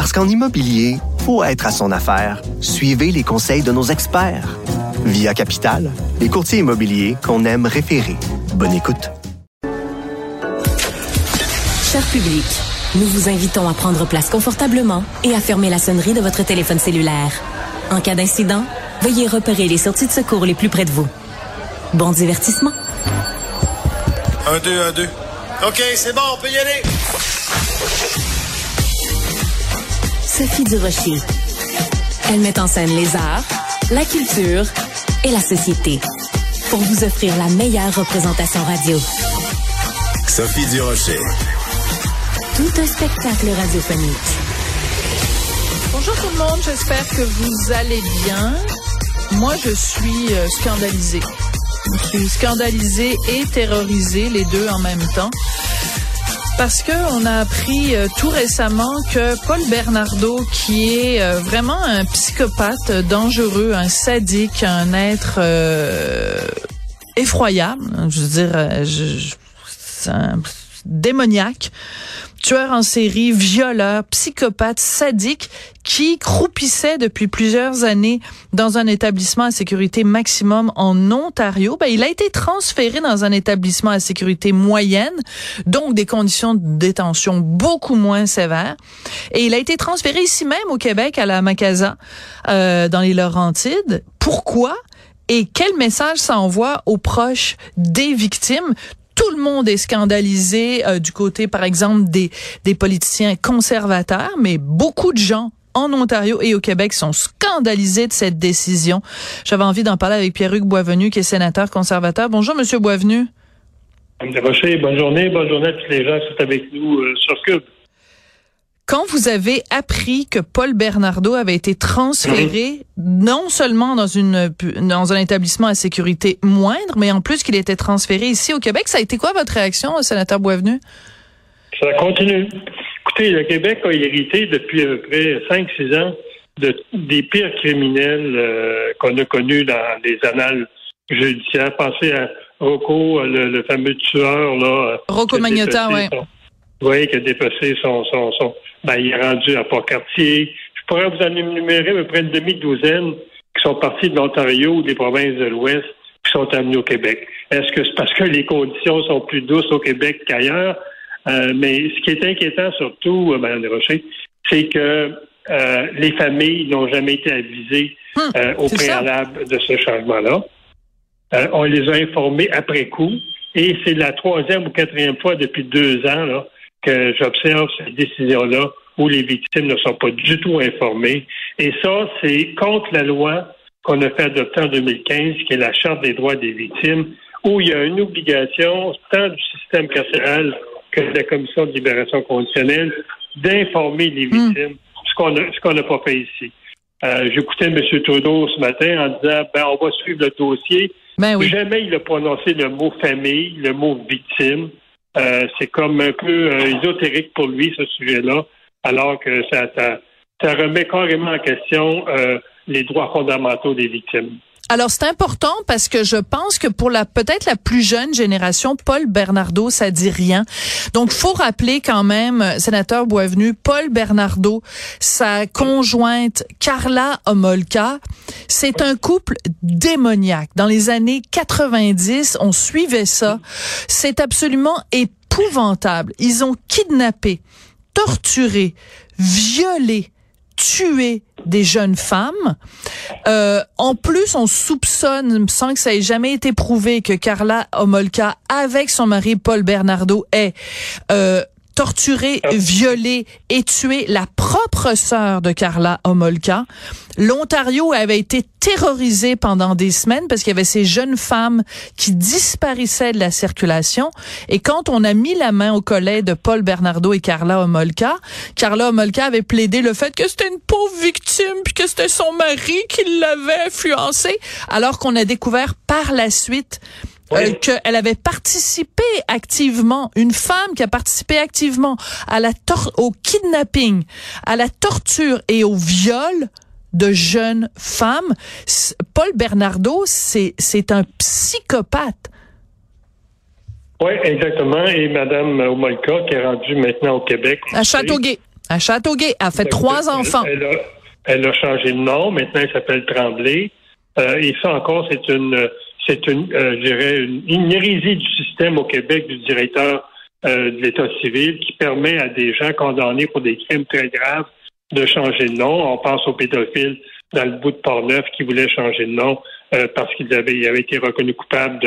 Parce qu'en immobilier, faut être à son affaire. Suivez les conseils de nos experts. Via Capital, les courtiers immobiliers qu'on aime référer. Bonne écoute. Cher public, nous vous invitons à prendre place confortablement et à fermer la sonnerie de votre téléphone cellulaire. En cas d'incident, veuillez repérer les sorties de secours les plus près de vous. Bon divertissement. Un, deux, un, deux. OK, c'est bon, on peut y aller. Sophie Durocher. Elle met en scène les arts, la culture et la société pour vous offrir la meilleure représentation radio. Sophie Durocher. Tout un spectacle radiophonique. Bonjour tout le monde, j'espère que vous allez bien. Moi, je suis euh, scandalisée. Je suis scandalisée et terrorisée, les deux en même temps. Parce que on a appris euh, tout récemment que Paul Bernardo, qui est euh, vraiment un psychopathe dangereux, un sadique, un être effroyable, je veux dire, je, je, c'est un démoniaque, tueur en série, violeur, psychopathe, sadique, qui croupissait depuis plusieurs années dans un établissement à sécurité maximum en Ontario. Ben, il a été transféré dans un établissement à sécurité moyenne, donc des conditions de détention beaucoup moins sévères. Et il a été transféré ici même au Québec, à la Macasa, euh, dans les Laurentides. Pourquoi? et quel message ça envoie aux proches des victimes? Tout le monde est scandalisé euh, du côté, par exemple, des, des politiciens conservateurs, mais beaucoup de gens en Ontario et au Québec sont scandalisés de cette décision. J'avais envie d'en parler avec Pierre-Hugues Boisvenu, qui est sénateur conservateur. Bonjour, Monsieur Boisvenu. Madame Rocher, bonne journée. Bonne journée à tous les gens qui sont avec nous euh, sur Cube. Quand vous avez appris que Paul Bernardo avait été transféré non seulement dans une dans un établissement à sécurité moindre, mais en plus qu'il était transféré ici au Québec, ça a été quoi votre réaction, sénateur Boisvenu? Ça continue. Écoutez, le Québec a hérité depuis à peu près 5-6 ans de, des pires criminels euh, qu'on a connus dans les annales judiciaires. Pensez à Rocco, le, le fameux tueur. là. Rocco Magnota, oui. Oui, qui a dépassé son, son, son, ben, il est rendu à Port-Cartier. Je pourrais vous en énumérer à peu près une demi-douzaine qui sont partis de l'Ontario ou des provinces de l'Ouest qui sont amenés au Québec. Est-ce que c'est parce que les conditions sont plus douces au Québec qu'ailleurs? Euh, mais ce qui est inquiétant surtout, euh, Mme Desrochers, c'est que euh, les familles n'ont jamais été avisées Hum, euh, au préalable de ce changement-là. On les a informés après coup. Et c'est la troisième ou quatrième fois depuis deux ans là, que j'observe cette décision-là où les victimes ne sont pas du tout informées. Et ça, c'est contre la loi qu'on a fait adopter en 2015, qui est la Charte des droits des victimes, où il y a une obligation, tant du système carcéral que de la Commission de libération conditionnelle, d'informer les victimes, ce qu'on a- ce qu'on n'a pas fait ici. Euh, J'écoutais M. Trudeau ce matin en disant ben on va suivre le dossier. Ben oui. Jamais il a prononcé le mot famille, le mot victime. Euh, c'est comme un peu euh, ésotérique pour lui, ce sujet-là, alors que ça, ça, ça remet carrément en question euh, les droits fondamentaux des victimes. Alors c'est important parce que je pense que pour la peut-être la plus jeune génération, Paul Bernardo, ça dit rien. Donc faut rappeler quand même, euh, sénateur Boisvenu, Paul Bernardo, sa conjointe Carla Homolka, c'est un couple démoniaque. Dans les années 90, on suivait ça. C'est absolument épouvantable. Ils ont kidnappé, torturé, violé, tué des jeunes femmes. Euh, en plus, on soupçonne, sans que ça ait jamais été prouvé, que Carla Homolka, avec son mari Paul Bernardo, ait euh, torturé, Ah. violé et tué la propre sœur de Carla Homolka. L'Ontario avait été terrorisé pendant des semaines parce qu'il y avait ces jeunes femmes qui disparaissaient de la circulation. Et quand on a mis la main au collet de Paul Bernardo et Carla Homolka, Carla Homolka avait plaidé le fait que c'était une pauvre victime puis que c'était son mari qui l'avait influencée, alors qu'on a découvert par la suite euh, Oui. qu'elle avait participé activement, une femme qui a participé activement à la tor au kidnapping, à la torture et au viol de jeunes femmes. Paul Bernardo, c'est un psychopathe. Oui, exactement. Et Mme Omolka, qui est rendue maintenant au Québec. À Châteauguay. À Châteauguay, elle a fait trois Elle- enfants. Elle a, elle a changé de nom. Maintenant, elle s'appelle Tremblay. Euh, et ça encore, c'est une, c'est une, euh, une, une hérésie du système au Québec du directeur euh, de l'État civil qui permet à des gens condamnés pour des crimes très graves de changer de nom. On pense aux pédophiles dans le bout de Port-Neuf qui voulaient changer de nom euh, parce qu'ils avaient, été reconnus coupables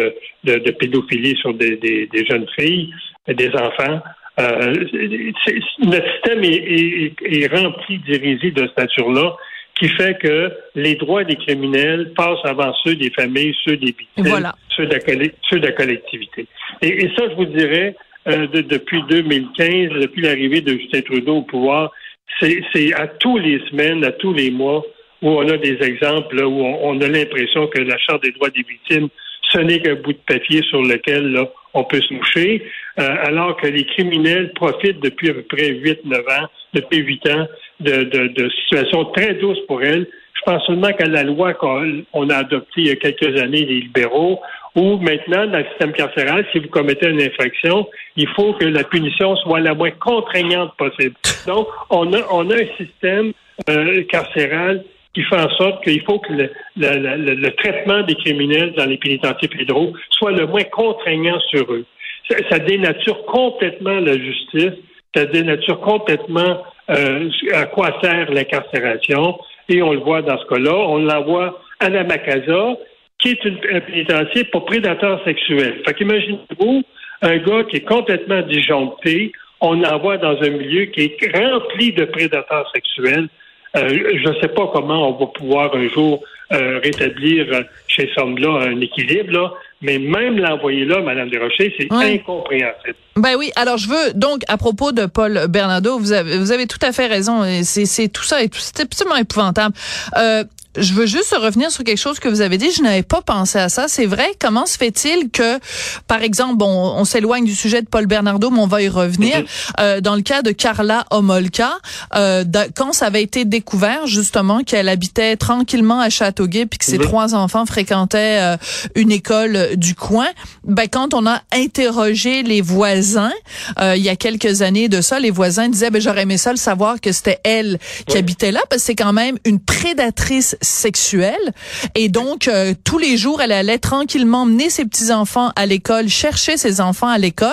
de, pédophilie sur des, jeunes filles, des enfants. Notre système est, est- est rempli d'hérésie de cette nature-là qui fait que les droits des criminels passent avant ceux des familles, ceux des victimes, Voilà. ceux, de la, colle- ceux de la collectivité. Et, et ça, je vous dirais, euh, de- depuis 2015, depuis l'arrivée de Justin Trudeau au pouvoir, c'est c'est à tous les semaines, à tous les mois, où on a des exemples là, où on, on a l'impression que la Charte des droits des victimes, ce n'est qu'un bout de papier sur lequel là, on peut se moucher, euh, alors que les criminels profitent depuis à peu près 8-9 ans, depuis 8 ans, de, de, de situations très douces pour elles. Je pense seulement qu'à la loi qu'on on a adoptée il y a quelques années, les libéraux, où maintenant, dans le système carcéral, si vous commettez une infraction, il faut que la punition soit la moins contraignante possible. Donc, on a, on a un système euh, carcéral qui fait en sorte qu'il faut que le, le- le- traitement des criminels dans les pénitenciers fédéraux soit le moins contraignant sur eux. Ça, ça dénature complètement la justice, ça dénature complètement euh, à quoi sert l'incarcération, et on le voit dans ce cas-là. On l'envoie à la Macasa, qui est une, un pénitencier pour prédateurs sexuels. Fait qu'imaginez-vous un gars qui est complètement disjoncté, on l'envoie dans un milieu qui est rempli de prédateurs sexuels. Euh, je ne sais pas comment on va pouvoir un jour euh, rétablir chez ces hommes-là un équilibre, là, mais même l'envoyer là, Mme Desrochers, c'est incompréhensible. Ben oui, alors je veux donc à propos de Paul Bernardo, vous avez vous avez tout à fait raison. C'est tout ça c'est absolument épouvantable. Euh, je veux juste revenir sur quelque chose que vous avez dit. Je n'avais pas pensé à ça. C'est vrai. Comment se fait-il que, par exemple, bon, on s'éloigne du sujet de Paul Bernardo, mais on va y revenir. Euh, dans le cas de Carla Homolka, euh, quand ça avait été découvert justement qu'elle habitait tranquillement à Châteauguay, puis que ses Mhm. trois enfants fréquentaient euh, une école du coin, ben quand on a interrogé les voisins, euh, il y a quelques années de ça, les voisins disaient, ben j'aurais aimé ça le savoir que c'était elle qui habitait là, parce que c'est quand même une prédatrice sexuelle. Et donc, euh, tous les jours, elle allait tranquillement mener ses petits-enfants à l'école, chercher ses enfants à l'école,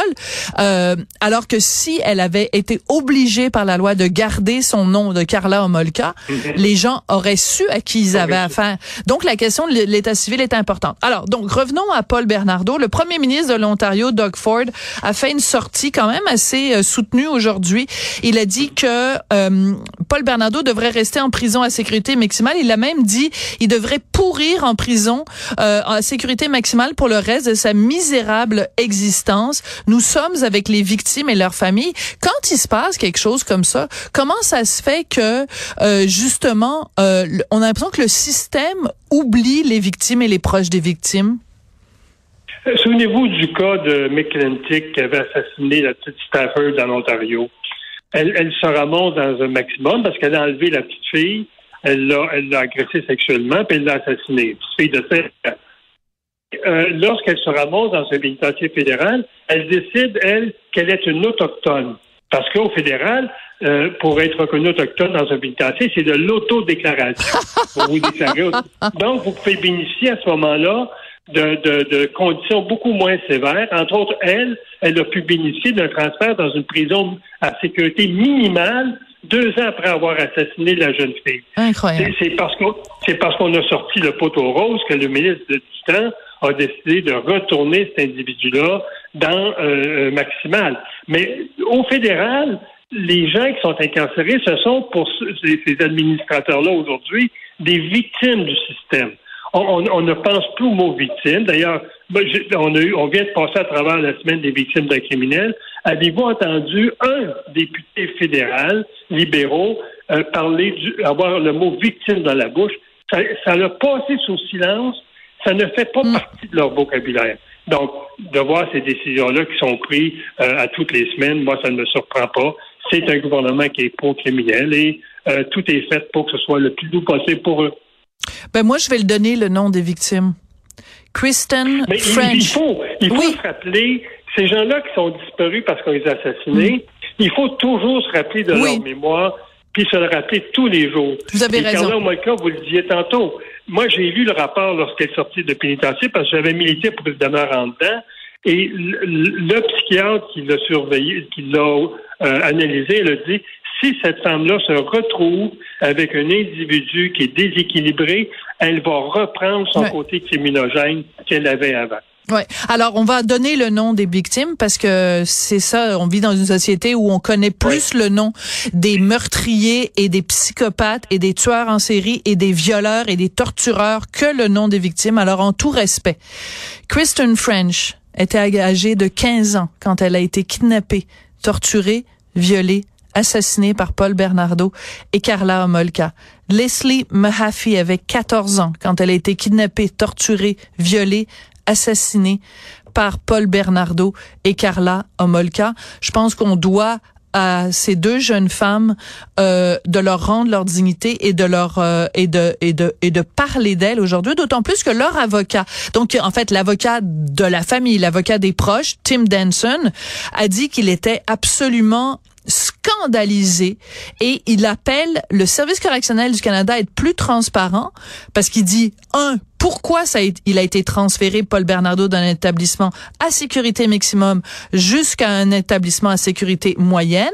euh, alors que si elle avait été obligée par la loi de garder son nom de Carla Homolka, les gens auraient su à qui ils avaient affaire. Donc, la question de l'état civil est importante. Alors, donc, revenons à Paul Bernardo. Le premier ministre de l'Ontario, Doug Ford, a fait une sortie quand même assez euh, soutenue aujourd'hui. Il a dit que euh, Paul Bernardo devrait rester en prison à sécurité maximale. Il a même dit il devrait pourrir en prison euh, à sécurité maximale pour le reste de sa misérable existence. Nous sommes avec les victimes et leurs familles. Quand il se passe quelque chose comme ça, comment ça se fait que euh, justement euh, on a l'impression que le système oublie les victimes et les proches des victimes? Euh, Souvenez-vous du cas de McClintic qui avait assassiné la petite Stafford dans l'Ontario. Elle, elle se ramasse dans un maximum parce qu'elle a enlevé la petite fille, elle l'a, elle l'a agressée sexuellement, puis elle l'a assassinée. Petite fille de 5 ans. Euh, lorsqu'elle se ramasse dans un pénitencier fédéral, elle décide, elle, qu'elle est une autochtone. Parce qu'au fédéral, euh, pour être reconnue autochtone dans un pénitencier, c'est de l'autodéclaration. vous déclarez Donc, vous pouvez bénéficier à ce moment-là de, de- de conditions beaucoup moins sévères. Entre autres, elle, elle a pu bénéficier d'un transfert dans une prison à sécurité minimale deux ans après avoir assassiné la jeune fille. Incroyable. C'est parce qu'on c'est parce qu'on a sorti le poteau rose que le ministre du temps a décidé de retourner cet individu-là dans euh, maximal. Mais au fédéral, les gens qui sont incarcérés, ce sont pour ces, ces administrateurs-là aujourd'hui des victimes du système. On, on, ne pense plus au mot victime. D'ailleurs, on, a eu, on vient de passer à travers la semaine des victimes d'un criminel. Avez-vous entendu un député fédéral libéraux euh, parler du, avoir le mot victime dans la bouche? Ça, l'a passé sous silence. Ça ne fait pas mm. partie de leur vocabulaire. Donc, de voir ces décisions-là qui sont prises euh, à toutes les semaines, moi, ça ne me surprend pas. C'est un gouvernement qui est pro-criminel et euh, tout est fait pour que ce soit le plus doux possible pour eux. Ben moi, je vais le donner le nom des victimes. Kristen French. Il, faut, il faut se rappeler, ces gens-là qui sont disparus parce qu'on les a assassinés, mm. il faut toujours se rappeler de leur mémoire, puis se le rappeler tous les jours. Vous avez raison. Carla Molka, vous le disiez tantôt. Moi, j'ai lu le rapport lorsqu'elle est sortie de pénitencier parce que j'avais milité pour le demeure en dedans. Et le, psychiatre qui l'a surveillé, qui l'a euh, analysé, il a dit si cette femme-là se retrouve avec un individu qui est déséquilibré, elle va reprendre son côté criminogène qu'elle avait avant. Ouais. Alors, on va donner le nom des victimes parce que c'est ça, on vit dans une société où on connaît plus le nom des meurtriers et des psychopathes et des tueurs en série et des violeurs et des tortureurs que le nom des victimes. Alors, en tout respect, Kristen French était âgée de 15 ans quand elle a été kidnappée, torturée, violée, assassinée par Paul Bernardo et Carla Homolka. Leslie Mahaffey avait 14 ans quand elle a été kidnappée, torturée, violée, assassinée par Paul Bernardo et Carla Homolka. Je pense qu'on doit à ces deux jeunes femmes euh, de leur rendre leur dignité et de leur euh, et de et de et de parler d'elles aujourd'hui d'autant plus que leur avocat donc en fait l'avocat de la famille l'avocat des proches Tim Denson a dit qu'il était absolument scandalisé et il appelle le service correctionnel du Canada à être plus transparent parce qu'il dit un pourquoi ça a, il a été transféré Paul Bernardo d'un établissement à sécurité maximum jusqu'à un établissement à sécurité moyenne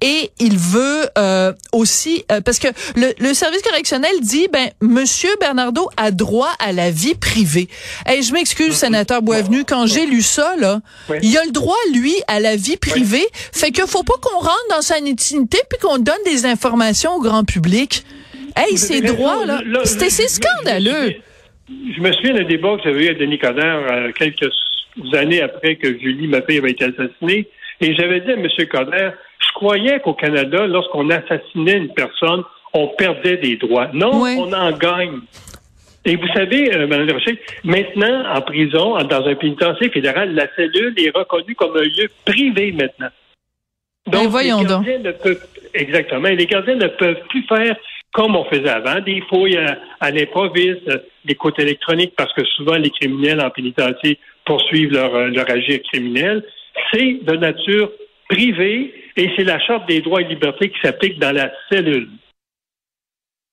et il veut euh, aussi euh, parce que le, le, service correctionnel dit ben monsieur Bernardo a droit à la vie privée. Et je m'excuse sénateur Boisvenu quand j'ai lu ça là, il a le droit lui à la vie privée, fait que faut pas qu'on rentre dans sa intimité puis qu'on donne des informations au grand public. Hey, ces droits là, c'était scandaleux. Je me souviens d'un débat que j'avais eu avec Denis Coderre euh, quelques années après que Julie, ma fille, avait été assassinée. Et j'avais dit à M. Coderre, je croyais qu'au Canada, lorsqu'on assassinait une personne, on perdait des droits. Non, on en gagne. Et vous savez, euh, Mme Rocher, maintenant, en prison, dans un pénitencier fédéral, la cellule est reconnue comme un lieu privé maintenant. Ben, donc, voyons les gardiens Ne peuvent, exactement. Les gardiens ne peuvent plus faire comme on faisait avant, des fouilles à, l'improviste, des côtes électroniques, parce que souvent les criminels en pénitencier poursuivent leur, euh, leur agir criminel. C'est de nature privée et c'est la Charte des droits et libertés qui s'applique dans la cellule.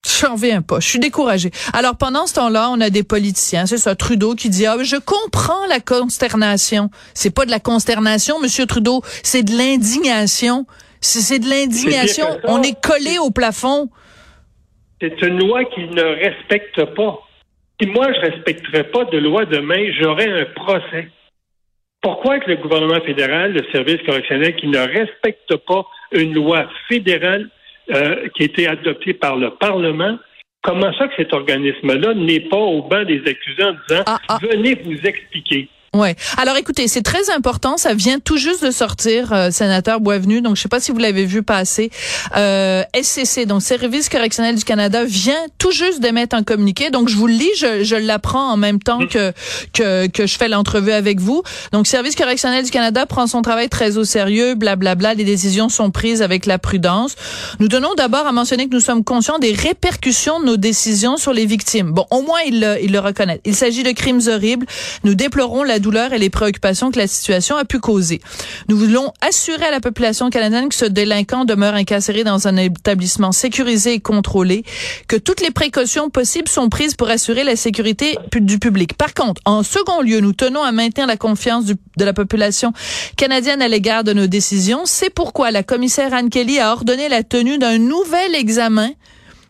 J'en reviens pas. Je suis découragée. Alors, pendant ce temps-là, on a des politiciens. C'est ça, Trudeau qui dit, ah, je comprends la consternation. C'est pas de la consternation, Monsieur Trudeau. C'est de l'indignation. C'est de l'indignation. On est collé au plafond c'est une loi qu'il ne respecte pas. Si moi, je ne respecterais pas de loi demain, j'aurais un procès. Pourquoi que le gouvernement fédéral, le service correctionnel, qui ne respecte pas une loi fédérale euh, qui a été adoptée par le Parlement, comment ça que cet organisme-là n'est pas au banc des accusés en disant ah, ah. venez vous expliquer? Ouais. Alors écoutez, c'est très important. Ça vient tout juste de sortir, euh, sénateur Boisvenu. Donc je sais pas si vous l'avez vu passer. Euh, SCC, donc Service correctionnel du Canada, vient tout juste d'émettre un communiqué. Donc je vous le lis, je, je l'apprends en même temps que, que que je fais l'entrevue avec vous. Donc Service correctionnel du Canada prend son travail très au sérieux. Blablabla. Bla, bla, les décisions sont prises avec la prudence. Nous tenons d'abord à mentionner que nous sommes conscients des répercussions de nos décisions sur les victimes. Bon, au moins ils le, ils le reconnaissent. Il s'agit de crimes horribles. Nous déplorons la douleurs et les préoccupations que la situation a pu causer. Nous voulons assurer à la population canadienne que ce délinquant demeure incarcéré dans un établissement sécurisé et contrôlé, que toutes les précautions possibles sont prises pour assurer la sécurité du public. Par contre, en second lieu, nous tenons à maintenir la confiance de la population canadienne à l'égard de nos décisions. C'est pourquoi la commissaire Anne Kelly a ordonné la tenue d'un nouvel examen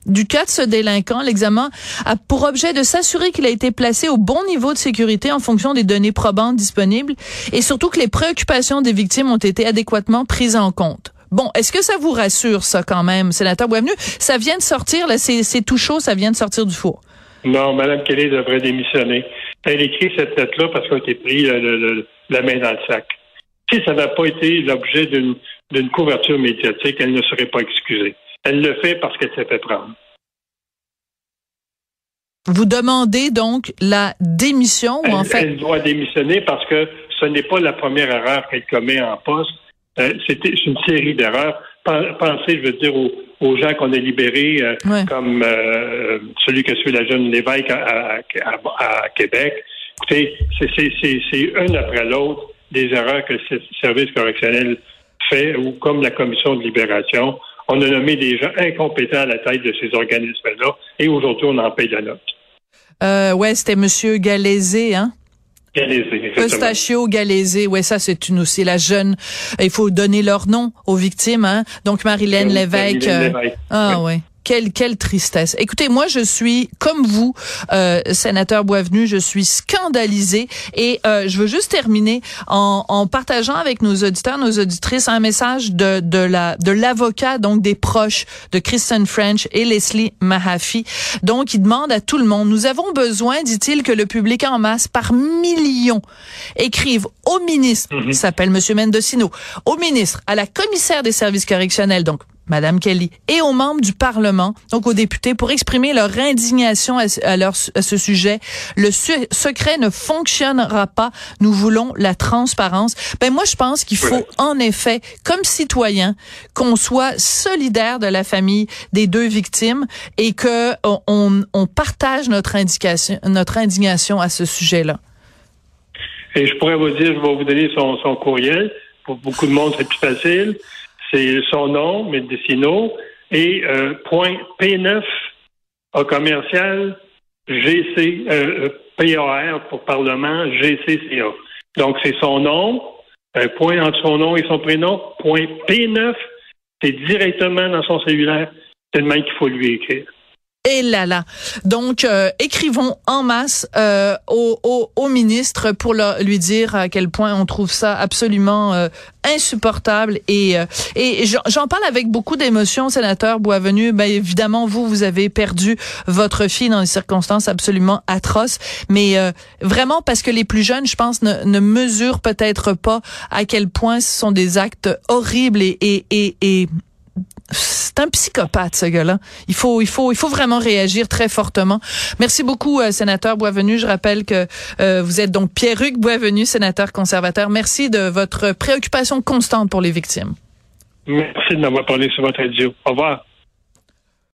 du cas de ce délinquant. L'examen a pour objet de s'assurer qu'il a été placé au bon niveau de sécurité en fonction des données probantes disponibles et surtout que les préoccupations des victimes ont été adéquatement prises en compte. Bon, est-ce que ça vous rassure, ça, quand même, sénateur Boisvenu? Ça vient de sortir, là, c'est tout chaud, ça vient de sortir du four. Non, Mme Kelly devrait démissionner. Elle écrit cette lettre-là parce qu'elle a été pris la main dans le sac. Si ça n'a pas été l'objet d'une couverture médiatique, elle ne serait pas excusée. Elle le fait parce qu'elle s'est fait prendre. Vous demandez donc la démission ou en fait? Elle doit démissionner parce que ce n'est pas la première erreur qu'elle commet en poste. Euh, c'est une série d'erreurs. Pensez, je veux dire, aux, gens qu'on a libérés, euh, comme euh, celui que suit la jeune Lévesque à, à Québec. Écoutez, c'est une après l'autre des erreurs que le service correctionnel fait, ou comme la commission de libération on a nommé des gens incompétents à la tête de ces organismes-là et aujourd'hui, on en paye la note. Euh, ouais, c'était M. Galézé, hein? Galézé, Eustachio Galézé, ouais, ça c'est une aussi la jeune. Il faut donner leur nom aux victimes, hein? Donc Marilène Lévesque. Euh, ah ouais. Quelle, quelle tristesse. Écoutez, moi, je suis, comme vous, euh, sénateur Boisvenu, je suis scandalisée et euh, je veux juste terminer en, en, partageant avec nos auditeurs, nos auditrices, un message de, de la de l'avocat, donc des proches de Kristen French et Leslie Mahaffey. Donc, il demande à tout le monde, nous avons besoin, dit-il, que le public en masse, par millions, écrive au ministre, mm-hmm. s'appelle Monsieur Mendocino, au ministre, à la commissaire des services correctionnels, donc Madame Kelly, et aux membres du Parlement, donc aux députés, pour exprimer leur indignation à, leur, à ce sujet. Le secret ne fonctionnera pas. Nous voulons la transparence. Ben moi, je pense qu'il faut en effet, comme citoyen, qu'on soit solidaire de la famille des deux victimes et que on, on partage notre indication, notre indignation à ce sujet-là. Et je pourrais vous dire, je vais vous donner son, son courriel. Pour beaucoup de monde, c'est plus facile. C'est son nom, Medicino, et euh, point P9 au commercial GC, euh, PAR pour Parlement, GCCA. Donc, c'est son nom, un point entre son nom et son prénom, point P9, c'est directement dans son cellulaire, tellement qu'il faut lui écrire. Et là là. Donc, euh, écrivons en masse euh, au, au, au, ministre pour lui dire à quel point on trouve ça absolument euh, insupportable. Et, euh, et j'en parle avec beaucoup d'émotion, sénateur Boisvenu. Ben, évidemment, vous, vous avez perdu votre fille dans des circonstances absolument atroces. Mais vraiment, parce que les plus jeunes, je pense, ne, ne mesurent peut-être pas à quel point ce sont des actes horribles et, et, et, et c'est un psychopathe ce gars-là. Il faut, il faut, il faut vraiment réagir très fortement. Merci beaucoup, euh, sénateur Boisvenu. Je rappelle que euh, vous êtes donc Pierre-Hugues Boisvenu, sénateur conservateur. Merci de votre préoccupation constante pour les victimes. Merci de m'avoir parlé sur votre radio. Au revoir.